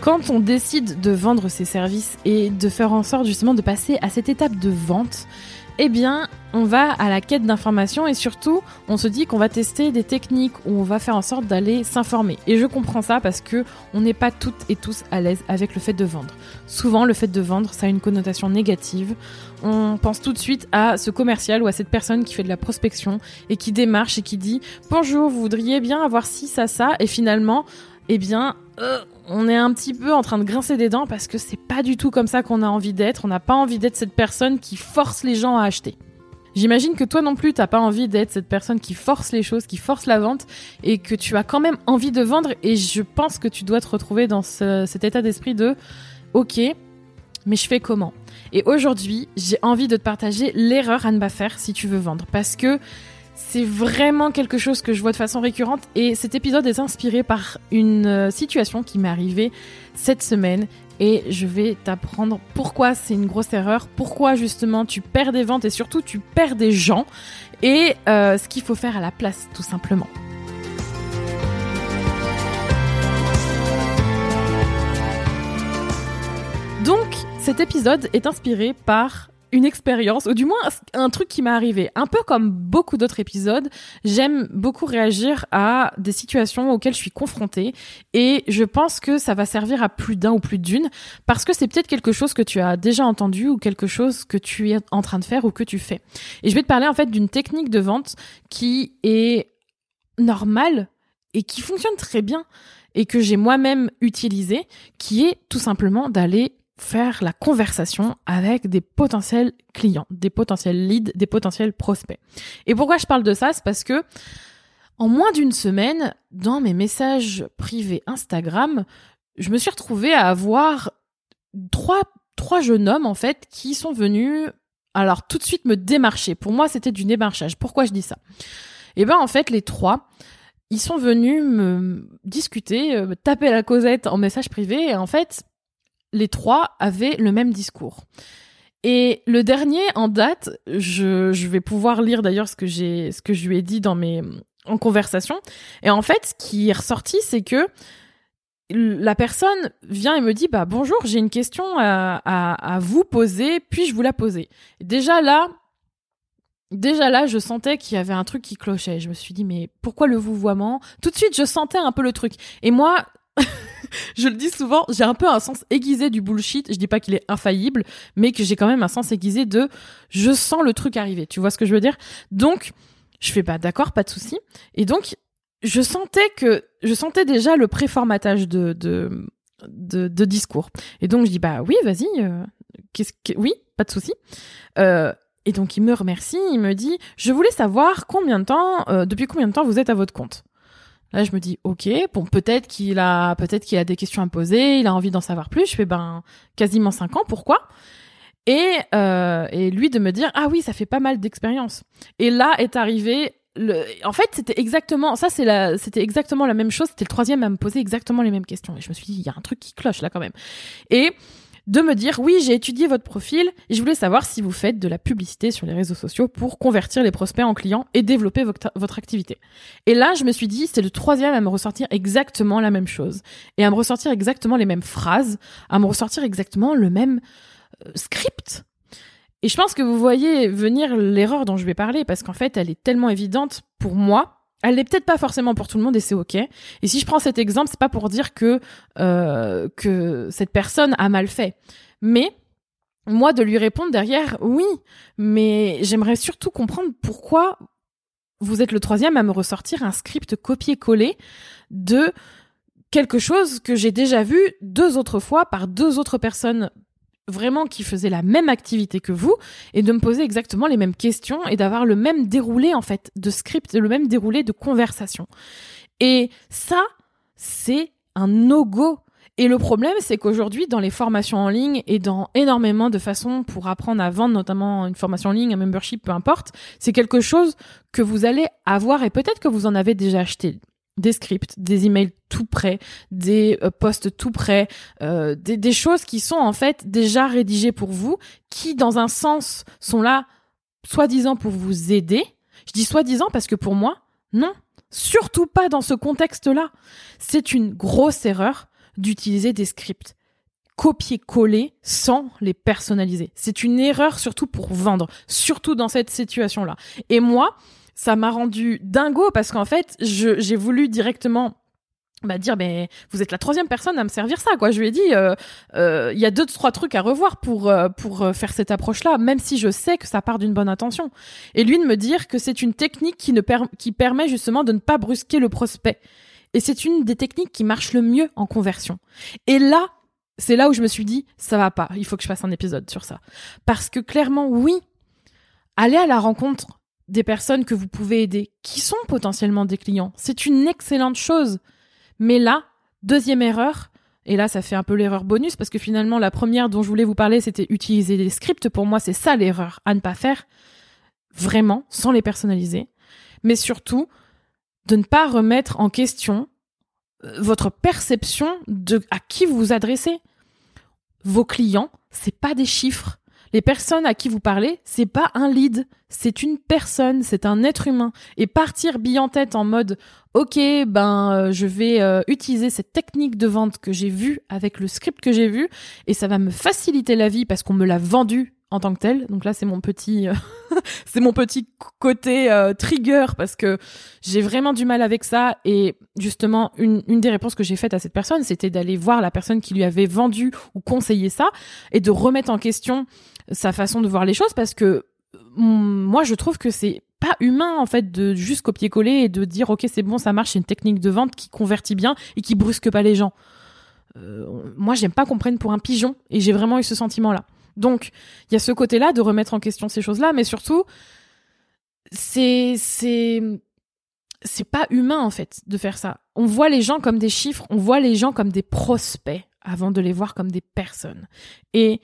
Quand on décide de vendre ses services et de faire en sorte justement de passer à cette étape de vente, eh bien, on va à la quête d'informations et surtout, on se dit qu'on va tester des techniques où on va faire en sorte d'aller s'informer. Et je comprends ça parce que on n'est pas toutes et tous à l'aise avec le fait de vendre. Souvent, le fait de vendre, ça a une connotation négative. On pense tout de suite à ce commercial ou à cette personne qui fait de la prospection et qui démarche et qui dit bonjour, vous voudriez bien avoir ci, ça, ça, et finalement, eh bien, euh, on est un petit peu en train de grincer des dents parce que c'est pas du tout comme ça qu'on a envie d'être. On n'a pas envie d'être cette personne qui force les gens à acheter. J'imagine que toi non plus, t'as pas envie d'être cette personne qui force les choses, qui force la vente, et que tu as quand même envie de vendre. Et je pense que tu dois te retrouver dans cet état d'esprit de, ok, mais je fais comment? Et aujourd'hui, j'ai envie de te partager l'erreur à ne pas faire si tu veux vendre, parce que c'est vraiment quelque chose que je vois de façon récurrente et cet épisode est inspiré par une euh, situation qui m'est arrivée cette semaine et je vais t'apprendre pourquoi c'est une grosse erreur, pourquoi justement tu perds des ventes et surtout tu perds des gens et euh, ce qu'il faut faire à la place tout simplement. Donc cet épisode est inspiré par une expérience, ou du moins un truc qui m'est arrivé. Un peu comme beaucoup d'autres épisodes, j'aime beaucoup réagir à des situations auxquelles je suis confrontée, et je pense que ça va servir à plus d'un ou plus d'une, parce que c'est peut-être quelque chose que tu as déjà entendu, ou quelque chose que tu es en train de faire, ou que tu fais. Et je vais te parler en fait d'une technique de vente qui est normale, et qui fonctionne très bien, et que j'ai moi-même utilisée, qui est tout simplement d'aller faire la conversation avec des potentiels clients, des potentiels leads, des potentiels prospects. Et pourquoi je parle de ça? C'est parce que en moins d'une semaine, dans mes messages privés Instagram, je me suis retrouvée à avoir trois, trois jeunes hommes, en fait, qui sont venus, alors tout de suite me démarcher. Pour moi, c'était du démarchage. Pourquoi je dis ça? Eh ben, en fait, les trois, ils sont venus me discuter, me taper la causette en message privé, et en fait, les trois avaient le même discours. Et le dernier en date, je, vais pouvoir lire d'ailleurs ce que j'ai, ce que je lui ai dit dans mes en conversation. Et en fait, ce qui est ressorti, c'est que la personne vient et me dit bah bonjour, j'ai une question à vous poser, puis-je vous la poser? Déjà là, déjà là, je sentais qu'il y avait un truc qui clochait. Je me suis dit mais pourquoi le vouvoiement? Tout de suite, je sentais un peu le truc. Et moi, je le dis souvent, j'ai un peu un sens aiguisé du bullshit. Je dis pas qu'il est infaillible, mais que j'ai quand même un sens aiguisé de je sens le truc arriver. Tu vois ce que je veux dire? Donc, je fais pas d'accord, pas de souci. Et donc, je sentais que je sentais déjà le préformatage de, de de, discours. Et donc je dis bah oui, vas-y. Euh, qu'est-ce que oui, pas de souci. Euh, et donc il me remercie, il me dit je voulais savoir combien de temps, euh, depuis combien de temps vous êtes à votre compte? Là, je me dis, ok, bon, peut-être qu'il a, peut-être qu'il a des questions à me poser, il a envie d'en savoir plus. Je fais, ben, quasiment cinq ans, pourquoi? Et, euh, et lui de me dire, ah oui, ça fait pas mal d'expérience. Et là est arrivé le... En fait, c'était exactement, ça c'est la, c'était exactement la même chose. C'était le troisième à me poser exactement les mêmes questions. Et je me suis dit, il y a un truc qui cloche là quand même. Et de me dire oui, j'ai étudié votre profil et je voulais savoir si vous faites de la publicité sur les réseaux sociaux pour convertir les prospects en clients et développer votre, activité. Et là, je me suis dit, c'est le troisième à me ressortir exactement la même chose et à me ressortir exactement les mêmes phrases, à me ressortir exactement le même euh, script. Et je pense que vous voyez venir l'erreur dont je vais parler parce qu'en fait, elle est tellement évidente pour moi elle n'est peut-être pas forcément pour tout le monde et c'est ok. Et si je prends cet exemple, c'est pas pour dire que euh, que cette personne a mal fait, mais moi de lui répondre derrière, oui, mais j'aimerais surtout comprendre pourquoi vous êtes le troisième à me ressortir un script copié-collé de quelque chose que j'ai déjà vu deux autres fois par deux autres personnes vraiment qui faisait la même activité que vous et de me poser exactement les mêmes questions et d'avoir le même déroulé en fait de script, le même déroulé de conversation. Et ça, c'est un no-go. Et le problème, c'est qu'aujourd'hui, dans les formations en ligne et dans énormément de façons pour apprendre à vendre, notamment une formation en ligne, un membership, peu importe, c'est quelque chose que vous allez avoir et peut-être que vous en avez déjà acheté des scripts, des emails tout prêts, des euh, posts tout prêts, euh, des, des, choses qui sont en fait déjà rédigées pour vous, qui dans un sens sont là soi-disant pour vous aider. Je dis soi-disant parce que pour moi, non, surtout pas dans ce contexte-là. C'est une grosse erreur d'utiliser des scripts copier-coller sans les personnaliser. C'est une erreur surtout pour vendre, surtout dans cette situation-là. Et moi, ça m'a rendu dingo parce qu'en fait, j'ai voulu directement bah dire ben vous êtes la troisième personne à me servir ça quoi. Je lui ai dit euh, euh, il y a deux trois trucs à revoir pour euh, pour faire cette approche là même si je sais que ça part d'une bonne intention. Et lui de me dire que c'est une technique qui ne permet justement de ne pas brusquer le prospect. Et c'est une des techniques qui marche le mieux en conversion. Et là c'est là où je me suis dit ça va pas il faut que je fasse un épisode sur ça. Parce que clairement oui aller à la rencontre des personnes que vous pouvez aider, qui sont potentiellement des clients. C'est une excellente chose. Mais là, deuxième erreur, et là ça fait un peu l'erreur bonus, parce que finalement la première dont je voulais vous parler, c'était utiliser des scripts. Pour moi, c'est ça l'erreur à ne pas faire, vraiment, sans les personnaliser. Mais surtout, de ne pas remettre en question euh, votre perception de à qui vous vous adressez. Vos clients, c'est pas des chiffres. Les personnes à qui vous parlez, c'est pas un lead, c'est une personne, c'est un être humain. Et partir bille en tête en mode ok, ben euh, je vais euh, utiliser cette technique de vente que j'ai vue avec le script que j'ai vu et ça va me faciliter la vie parce qu'on me l'a vendu en tant que tel. Donc là, c'est mon petit, euh, c'est mon petit côté trigger parce que j'ai vraiment du mal avec ça. Et justement, une, une des réponses que j'ai faites à cette personne, c'était d'aller voir la personne qui lui avait vendu ou conseillé ça et de remettre en question sa façon de voir les choses parce que mm, moi je trouve que c'est pas humain en fait de juste copier-coller et de dire ok c'est bon ça marche c'est une technique de vente qui convertit bien et qui brusque pas les gens. Euh, moi j'aime pas qu'on prenne pour un pigeon et j'ai vraiment eu ce sentiment là. Donc il y a ce côté là de remettre en question ces choses là mais surtout c'est c'est pas humain en fait de faire ça. On voit les gens comme des chiffres, on voit les gens comme des prospects avant de les voir comme des personnes. Et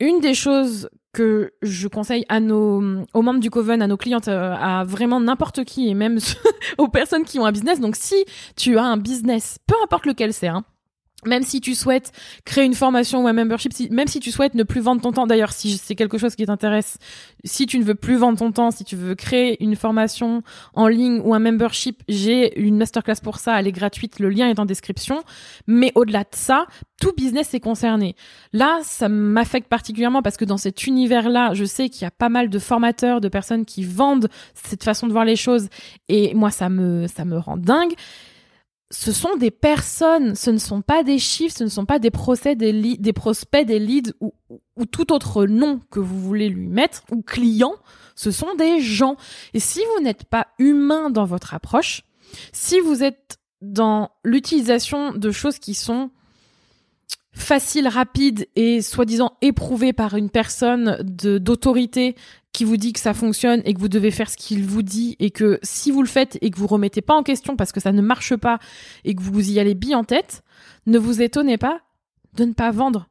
une des choses que je conseille à nos aux membres du Coven, à nos clientes, euh, à vraiment n'importe qui et même aux personnes qui ont un business. Donc si tu as un business, peu importe lequel c'est, hein, même si tu souhaites créer une formation ou un membership, même si tu souhaites ne plus vendre ton temps, d'ailleurs, si c'est quelque chose qui t'intéresse, si tu ne veux plus vendre ton temps, si tu veux créer une formation en ligne ou un membership, j'ai une masterclass pour ça, elle est gratuite, le lien est en description. Mais au-delà de ça, tout business est concerné. Là, ça m'affecte particulièrement parce que dans cet univers-là, je sais qu'il y a pas mal de formateurs, de personnes qui vendent cette façon de voir les choses, et moi, ça me, ça me rend dingue ce sont des personnes, ce ne sont pas des chiffres, ce ne sont pas des procès, des, des prospects, des leads ou, ou, tout autre nom que vous voulez lui mettre, ou clients, ce sont des gens. Et si vous n'êtes pas humain dans votre approche, si vous êtes dans l'utilisation de choses qui sont faciles, rapides et soi-disant éprouvées par une personne d'autorité qui vous dit que ça fonctionne et que vous devez faire ce qu'il vous dit et que si vous le faites et que vous remettez pas en question parce que ça ne marche pas et que vous y allez bien en tête, ne vous étonnez pas de ne pas vendre.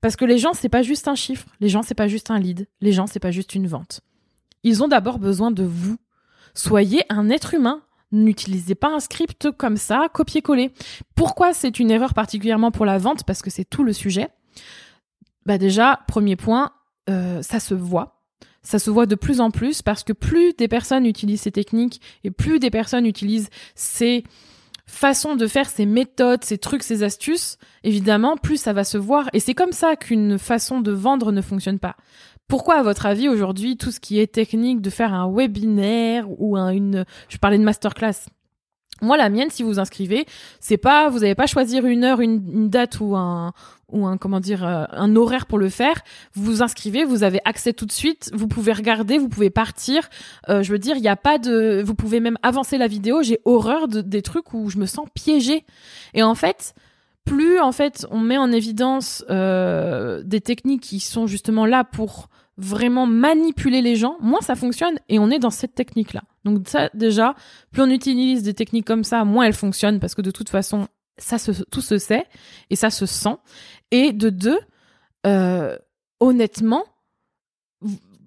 Parce que les gens, c'est pas juste un chiffre, les gens, c'est pas juste un lead, les gens, c'est pas juste une vente. Ils ont d'abord besoin de vous. Soyez un être humain. N'utilisez pas un script comme ça, copier-coller. Pourquoi c'est une erreur particulièrement pour la vente? Parce que c'est tout le sujet. Bah déjà, premier point, euh, ça se voit ça se voit de plus en plus parce que plus des personnes utilisent ces techniques et plus des personnes utilisent ces façons de faire, ces méthodes, ces trucs, ces astuces, évidemment, plus ça va se voir. Et c'est comme ça qu'une façon de vendre ne fonctionne pas. Pourquoi, à votre avis, aujourd'hui, tout ce qui est technique de faire un webinaire ou un, une, je parlais de masterclass, moi, la mienne, si vous inscrivez, c'est pas, vous n'avez pas choisir une heure, une, date ou un ou un comment dire euh, un horaire pour le faire. Vous vous inscrivez, vous avez accès tout de suite. Vous pouvez regarder, vous pouvez partir. Euh, je veux dire, il n'y a pas de, vous pouvez même avancer la vidéo. J'ai horreur de, des trucs où je me sens piégée. Et en fait, plus en fait on met en évidence euh, des techniques qui sont justement là pour vraiment manipuler les gens, moins ça fonctionne et on est dans cette technique là. Donc ça, déjà, plus on utilise des techniques comme ça, moins elles fonctionnent parce que de toute façon, tout se sait et ça se sent. Et de deux, euh, honnêtement,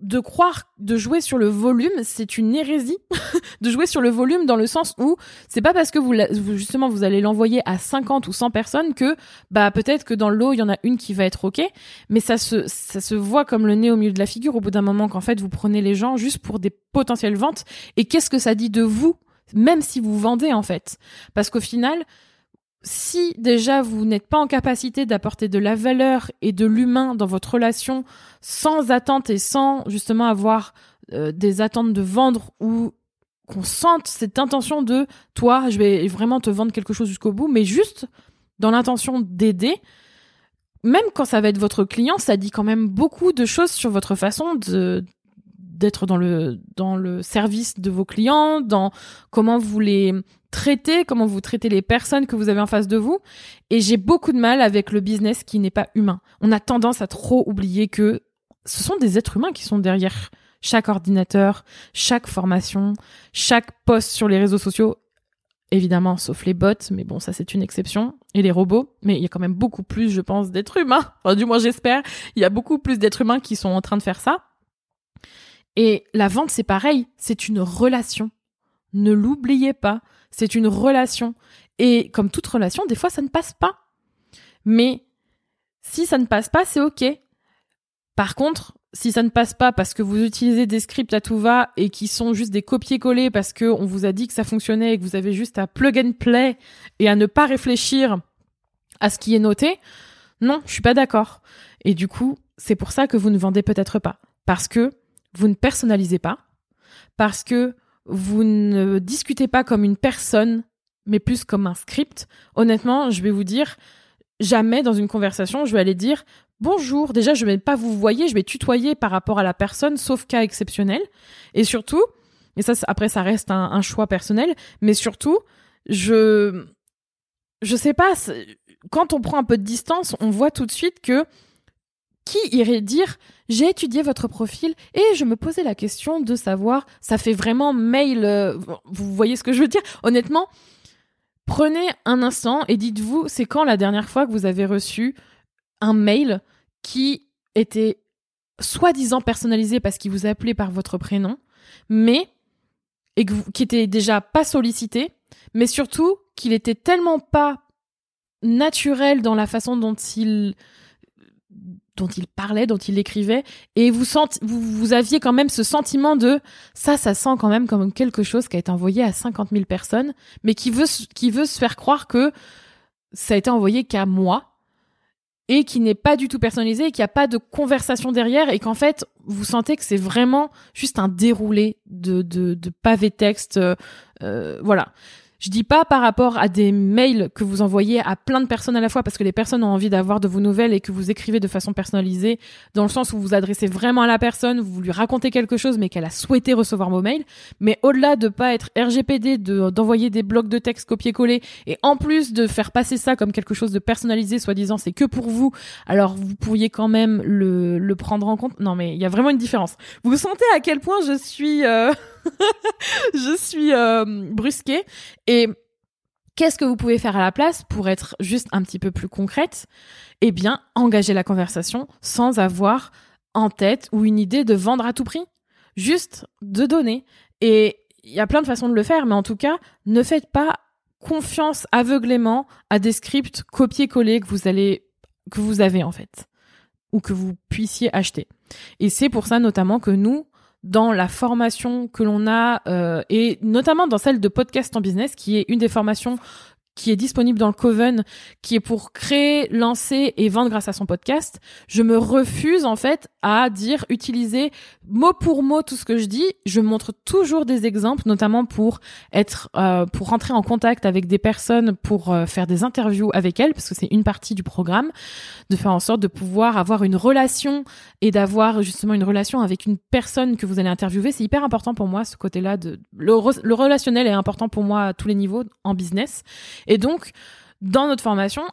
de croire de jouer sur le volume, c'est une hérésie de jouer sur le volume dans le sens où c'est pas parce que vous, justement vous allez l'envoyer à 50 ou 100 personnes que bah peut-être que dans l'eau il y en a une qui va être OK, mais ça se ça se voit comme le nez au milieu de la figure au bout d'un moment qu'en fait vous prenez les gens juste pour des potentielles ventes. Et qu'est-ce que ça dit de vous même si vous vendez en fait? Parce qu'au final si déjà vous n'êtes pas en capacité d'apporter de la valeur et de l'humain dans votre relation sans attente et sans justement avoir euh, des attentes de vendre ou qu'on sente cette intention de toi, je vais vraiment te vendre quelque chose jusqu'au bout, mais juste dans l'intention d'aider, même quand ça va être votre client, ça dit quand même beaucoup de choses sur votre façon de d'être dans le dans le service de vos clients, dans comment vous les traitez, comment vous traitez les personnes que vous avez en face de vous. Et j'ai beaucoup de mal avec le business qui n'est pas humain. On a tendance à trop oublier que ce sont des êtres humains qui sont derrière chaque ordinateur, chaque formation, chaque post sur les réseaux sociaux. Évidemment, sauf les bots, mais bon, ça c'est une exception. Et les robots, mais il y a quand même beaucoup plus, je pense, d'êtres humains. Du moins, j'espère. Il y a beaucoup plus d'êtres humains qui sont en train de faire ça. Et la vente, c'est pareil, c'est une relation. Ne l'oubliez pas, c'est une relation. Et comme toute relation, des fois, ça ne passe pas. Mais si ça ne passe pas, c'est OK. Par contre, si ça ne passe pas parce que vous utilisez des scripts à tout va et qui sont juste des copier-coller parce que on vous a dit que ça fonctionnait et que vous avez juste à plug and play et à ne pas réfléchir à ce qui est noté, non, je suis pas d'accord. Et du coup, c'est pour ça que vous ne vendez peut-être pas. Parce que vous ne personnalisez pas, parce que vous ne discutez pas comme une personne, mais plus comme un script. Honnêtement, je vais vous dire, jamais dans une conversation, je vais aller dire bonjour. Déjà, je vais pas vous voyer, je vais tutoyer par rapport à la personne, sauf cas exceptionnel. Et surtout, et ça, après, ça reste un, un choix personnel, mais surtout, je, je sais pas, quand on prend un peu de distance, on voit tout de suite que qui irait dire j'ai étudié votre profil et je me posais la question de savoir, ça fait vraiment mail, euh, vous voyez ce que je veux dire? Honnêtement, prenez un instant et dites-vous, c'est quand la dernière fois que vous avez reçu un mail qui était soi-disant personnalisé parce qu'il vous appelait par votre prénom, mais et qui était déjà pas sollicité, mais surtout qu'il était tellement pas naturel dans la façon dont il dont il parlait, dont il écrivait, et vous, vous aviez quand même ce sentiment de ça, ça sent quand même comme quelque chose qui a été envoyé à 50 000 personnes, mais qui veut, qui veut se faire croire que ça a été envoyé qu'à moi, et qui n'est pas du tout personnalisé, et qu'il n'y a pas de conversation derrière, et qu'en fait, vous sentez que c'est vraiment juste un déroulé de, de, de pavé texte, euh, euh voilà. Je dis pas par rapport à des mails que vous envoyez à plein de personnes à la fois parce que les personnes ont envie d'avoir de vos nouvelles et que vous écrivez de façon personnalisée dans le sens où vous vous adressez vraiment à la personne, vous lui racontez quelque chose mais qu'elle a souhaité recevoir vos mails. Mais au-delà de pas être RGPD, de, d'envoyer des blocs de texte copier-coller et en plus de faire passer ça comme quelque chose de personnalisé, soi-disant c'est que pour vous, alors vous pourriez quand même le, le prendre en compte. Non mais il y a vraiment une différence. Vous sentez à quel point je suis... Euh... je suis euh, brusquée. Et qu'est-ce que vous pouvez faire à la place pour être juste un petit peu plus concrète? Eh bien, engager la conversation sans avoir en tête ou une idée de vendre à tout prix. Juste de donner. Et il y a plein de façons de le faire, mais en tout cas, ne faites pas confiance aveuglément à des scripts copier-coller que vous allez que vous avez en fait ou que vous puissiez acheter. Et c'est pour ça notamment que nous, dans la formation que l'on a euh, et notamment dans celle de podcast en business qui est une des formations qui est disponible dans le Coven, qui est pour créer, lancer et vendre grâce à son podcast, je me refuse en fait à dire, utiliser mot pour mot tout ce que je dis. Je montre toujours des exemples, notamment pour être, euh, pour rentrer en contact avec des personnes, pour euh, faire des interviews avec elles, parce que c'est une partie du programme, de faire en sorte de pouvoir avoir une relation et d'avoir justement une relation avec une personne que vous allez interviewer. C'est hyper important pour moi ce côté-là le relationnel est important pour moi à tous les niveaux en business. Et donc, dans notre formation,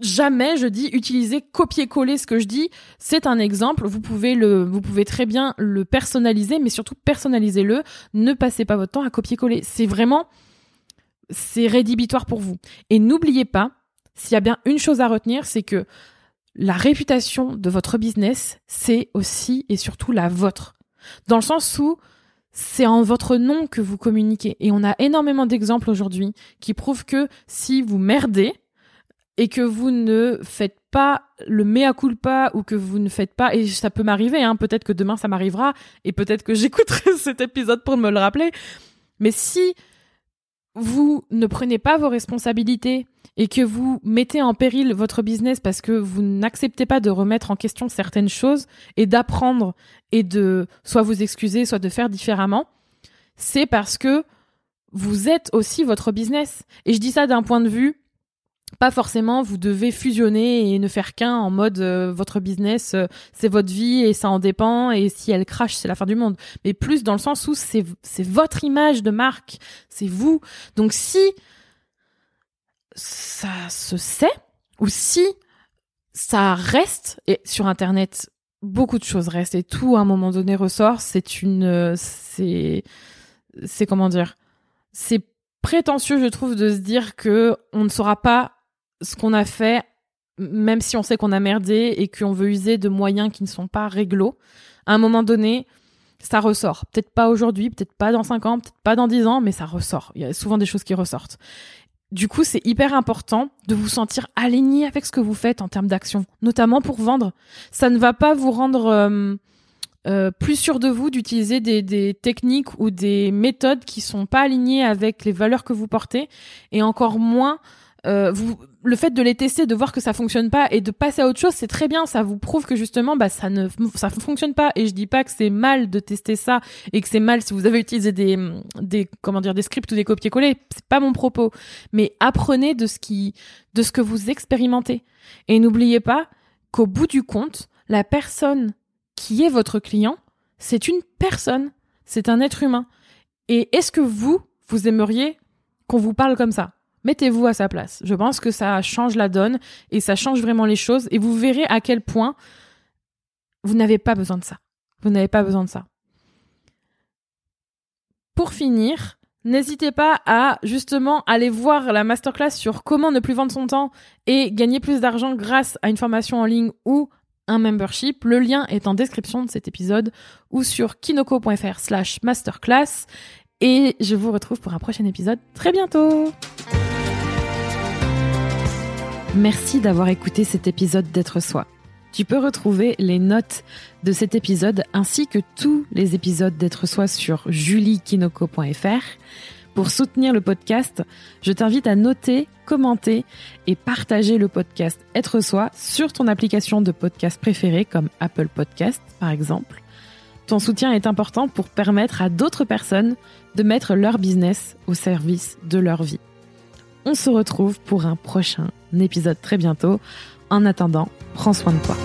jamais je dis utiliser copier-coller ce que je dis. C'est un exemple. Vous pouvez le, vous pouvez très bien le personnaliser, mais surtout personnalisez-le. Ne passez pas votre temps à copier-coller. C'est vraiment, c'est rédhibitoire pour vous. Et n'oubliez pas, s'il y a bien une chose à retenir, c'est que la réputation de votre business, c'est aussi et surtout la vôtre. Dans le sens où c'est en votre nom que vous communiquez. Et on a énormément d'exemples aujourd'hui qui prouvent que si vous merdez, et que vous ne faites pas le mea culpa ou que vous ne faites pas et ça peut m'arriver hein, peut-être que demain ça m'arrivera et peut-être que j'écouterai cet épisode pour me le rappeler mais si vous ne prenez pas vos responsabilités et que vous mettez en péril votre business parce que vous n'acceptez pas de remettre en question certaines choses et d'apprendre et de soit vous excuser soit de faire différemment c'est parce que vous êtes aussi votre business. Et je dis ça d'un point de vue pas forcément vous devez fusionner et ne faire qu'un en mode euh, votre business euh, c'est votre vie et ça en dépend et si elle crache c'est la fin du monde. Mais plus dans le sens où c'est c'est votre image de marque c'est vous. Donc si ça se sait ou si ça reste et sur internet beaucoup de choses restent et tout à un moment donné ressort c'est une c'est c'est comment dire? C'est prétentieux, je trouve, de se dire que on ne saura pas ce qu'on a fait, même si on sait qu'on a merdé et qu'on veut user de moyens qui ne sont pas réglo, à un moment donné, ça ressort. Peut-être pas aujourd'hui, peut-être pas dans 5 ans, peut-être pas dans 10 ans, mais ça ressort. Il y a souvent des choses qui ressortent. Du coup, c'est hyper important de vous sentir aligné avec ce que vous faites en termes d'action, notamment pour vendre. Ça ne va pas vous rendre euh, euh, plus sûr de vous d'utiliser des, techniques ou des méthodes qui sont pas alignées avec les valeurs que vous portez, et encore moins euh, le fait de les tester, de voir que ça fonctionne pas et de passer à autre chose, c'est très bien. Ça vous prouve que justement, bah, ça ne, fonctionne pas. Et je dis pas que c'est mal de tester ça et que c'est mal si vous avez utilisé des, des, comment dire, des scripts ou des copier-coller. C'est pas mon propos. Mais apprenez de ce qui, de ce que vous expérimentez. Et n'oubliez pas qu'au bout du compte, la personne qui est votre client, c'est une personne. C'est un être humain. Et est-ce que vous, vous aimeriez qu'on vous parle comme ça? Mettez-vous à sa place. Je pense que ça change la donne et ça change vraiment les choses et vous verrez à quel point vous n'avez pas besoin de ça. Vous n'avez pas besoin de ça. Pour finir, n'hésitez pas à justement aller voir la masterclass sur comment ne plus vendre son temps et gagner plus d'argent grâce à une formation en ligne ou un membership. Le lien est en description de cet épisode ou sur kinoko.fr slash masterclass. Et je vous retrouve pour un prochain épisode très bientôt. Merci d'avoir écouté cet épisode d'être soi. Tu peux retrouver les notes de cet épisode ainsi que tous les épisodes d'être soi sur juliekinoko.fr. Pour soutenir le podcast, je t'invite à noter, commenter et partager le podcast Être soi sur ton application de podcast préférée comme Apple Podcast par exemple. Ton soutien est important pour permettre à d'autres personnes de mettre leur business au service de leur vie. On se retrouve pour un prochain épisode très bientôt. En attendant, prends soin de toi.